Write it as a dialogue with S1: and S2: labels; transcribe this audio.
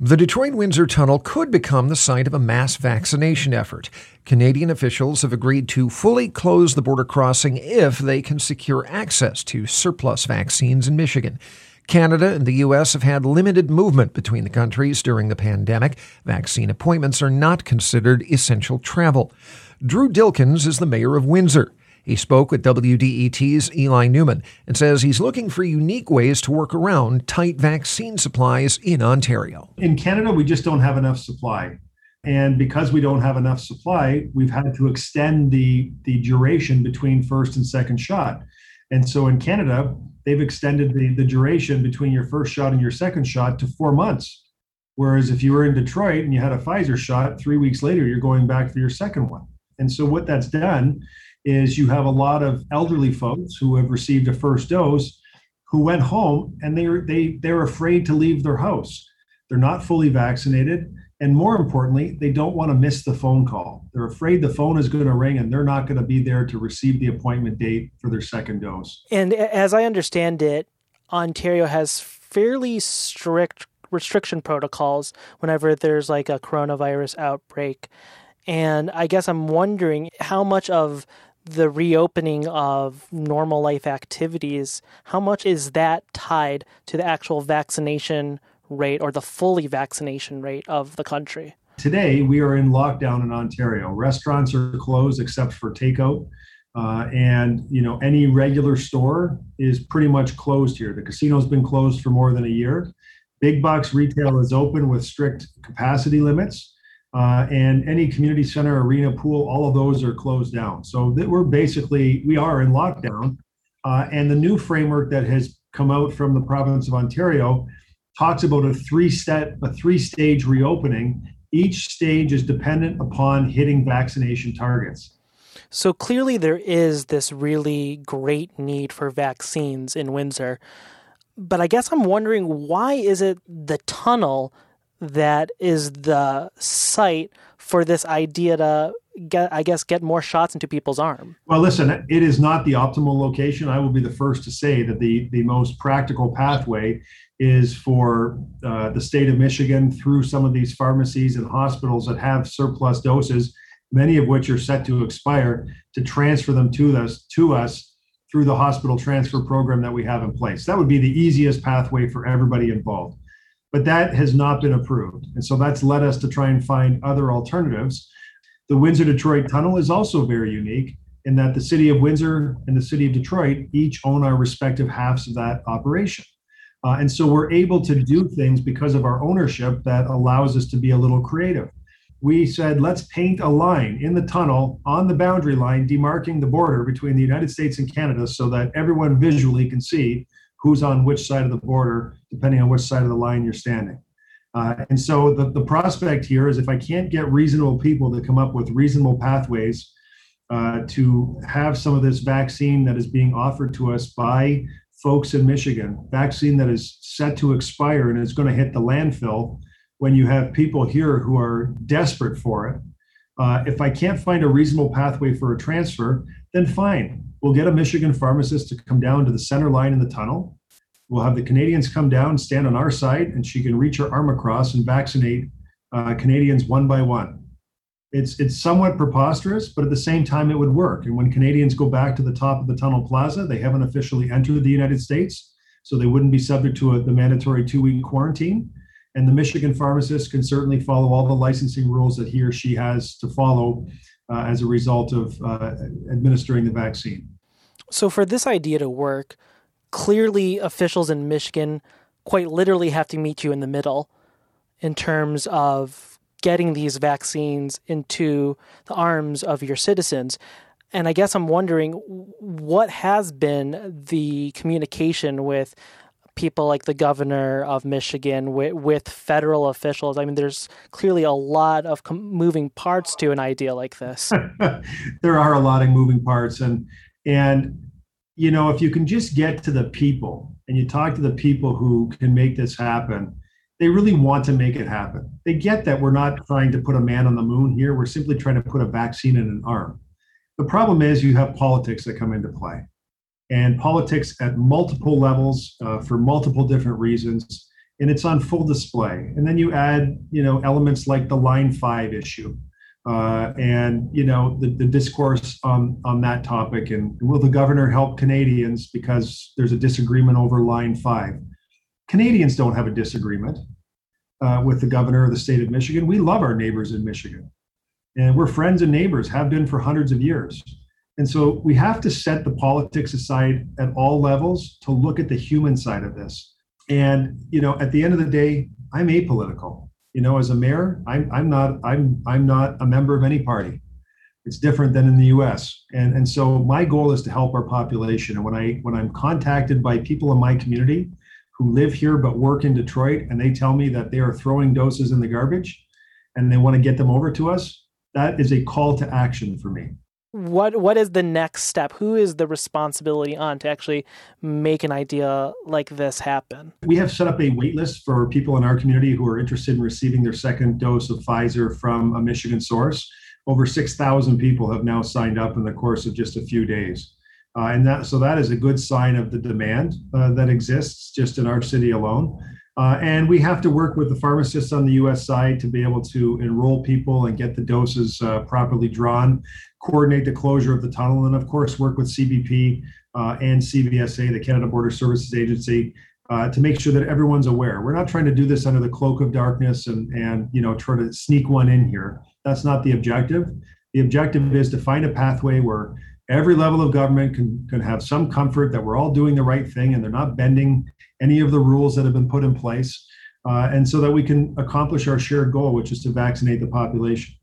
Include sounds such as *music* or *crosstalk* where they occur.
S1: The Detroit Windsor Tunnel could become the site of a mass vaccination effort. Canadian officials have agreed to fully close the border crossing if they can secure access to surplus vaccines in Michigan. Canada and the U.S. have had limited movement between the countries during the pandemic. Vaccine appointments are not considered essential travel. Drew Dilkens is the mayor of Windsor. He spoke with WDET's Eli Newman and says he's looking for unique ways to work around tight vaccine supplies in Ontario.
S2: In Canada, we just don't have enough supply. And because we don't have enough supply, we've had to extend the, the duration between first and second shot. And so in Canada, they've extended the, the duration between your first shot and your second shot to four months. Whereas if you were in Detroit and you had a Pfizer shot, three weeks later, you're going back for your second one. And so what that's done is you have a lot of elderly folks who have received a first dose who went home and they are they they're afraid to leave their house. They're not fully vaccinated. And more importantly, they don't want to miss the phone call. They're afraid the phone is going to ring and they're not going to be there to receive the appointment date for their second dose.
S3: And as I understand it, Ontario has fairly strict restriction protocols whenever there's like a coronavirus outbreak. And I guess I'm wondering how much of the reopening of normal life activities, how much is that tied to the actual vaccination rate or the fully vaccination rate of the country?
S2: Today, we are in lockdown in Ontario. Restaurants are closed except for takeout. Uh, and you know any regular store is pretty much closed here. The casino's been closed for more than a year. Big box retail is open with strict capacity limits. Uh, and any community center, arena, pool, all of those are closed down. So that we're basically we are in lockdown. Uh, and the new framework that has come out from the province of Ontario talks about a three step, a three stage reopening. Each stage is dependent upon hitting vaccination targets.
S3: So clearly, there is this really great need for vaccines in Windsor. But I guess I'm wondering why is it the tunnel that is the site for this idea to get i guess get more shots into people's arm.
S2: Well listen it is not the optimal location. I will be the first to say that the the most practical pathway is for uh, the state of michigan through some of these pharmacies and hospitals that have surplus doses many of which are set to expire to transfer them to us to us through the hospital transfer program that we have in place. That would be the easiest pathway for everybody involved but that has not been approved. And so that's led us to try and find other alternatives. The Windsor Detroit Tunnel is also very unique in that the city of Windsor and the city of Detroit each own our respective halves of that operation. Uh, and so we're able to do things because of our ownership that allows us to be a little creative. We said, let's paint a line in the tunnel on the boundary line, demarking the border between the United States and Canada so that everyone visually can see who's on which side of the border, depending on which side of the line you're standing. Uh, and so the, the prospect here is if I can't get reasonable people to come up with reasonable pathways uh, to have some of this vaccine that is being offered to us by folks in Michigan, vaccine that is set to expire and is going to hit the landfill when you have people here who are desperate for it. Uh, if I can't find a reasonable pathway for a transfer, then fine. We'll get a Michigan pharmacist to come down to the center line in the tunnel. We'll have the Canadians come down, stand on our side, and she can reach her arm across and vaccinate uh, Canadians one by one. It's, it's somewhat preposterous, but at the same time, it would work. And when Canadians go back to the top of the tunnel plaza, they haven't officially entered the United States, so they wouldn't be subject to a, the mandatory two week quarantine. And the Michigan pharmacist can certainly follow all the licensing rules that he or she has to follow uh, as a result of uh, administering the vaccine.
S3: So, for this idea to work, clearly officials in Michigan quite literally have to meet you in the middle in terms of getting these vaccines into the arms of your citizens. And I guess I'm wondering what has been the communication with people like the governor of Michigan, with, with federal officials. I mean, there's clearly a lot of com- moving parts to an idea like this. *laughs*
S2: there are a lot of moving parts, and and you know, if you can just get to the people and you talk to the people who can make this happen, they really want to make it happen. They get that we're not trying to put a man on the moon here. We're simply trying to put a vaccine in an arm. The problem is you have politics that come into play and politics at multiple levels uh, for multiple different reasons and it's on full display. And then you add, you know, elements like the Line Five issue, uh, and you know the, the discourse on on that topic. And will the governor help Canadians because there's a disagreement over Line Five? Canadians don't have a disagreement uh, with the governor of the state of Michigan. We love our neighbors in Michigan, and we're friends and neighbors, have been for hundreds of years. And so we have to set the politics aside at all levels to look at the human side of this. And you know, at the end of the day, I'm apolitical. You know, as a mayor, I'm I'm not I'm I'm not a member of any party. It's different than in the U.S. And and so my goal is to help our population. And when I when I'm contacted by people in my community who live here but work in Detroit, and they tell me that they are throwing doses in the garbage, and they want to get them over to us, that is a call to action for me
S3: what what is the next step? Who is the responsibility on to actually make an idea like this happen?
S2: We have set up a wait list for people in our community who are interested in receiving their second dose of pfizer from a michigan source. Over 6000 people have now signed up in the course of just a few days. Uh, and that so that is a good sign of the demand uh, that exists just in our city alone uh, and we have to work with the pharmacists on the US side to be able to enroll people and get the doses uh, properly drawn, coordinate the closure of the tunnel, and of course, work with CBP uh, and CBSA, the Canada Border Services Agency, uh, to make sure that everyone's aware. We're not trying to do this under the cloak of darkness and, and you know try to sneak one in here. That's not the objective. The objective is to find a pathway where every level of government can, can have some comfort that we're all doing the right thing and they're not bending any of the rules that have been put in place, uh, and so that we can accomplish our shared goal, which is to vaccinate the population.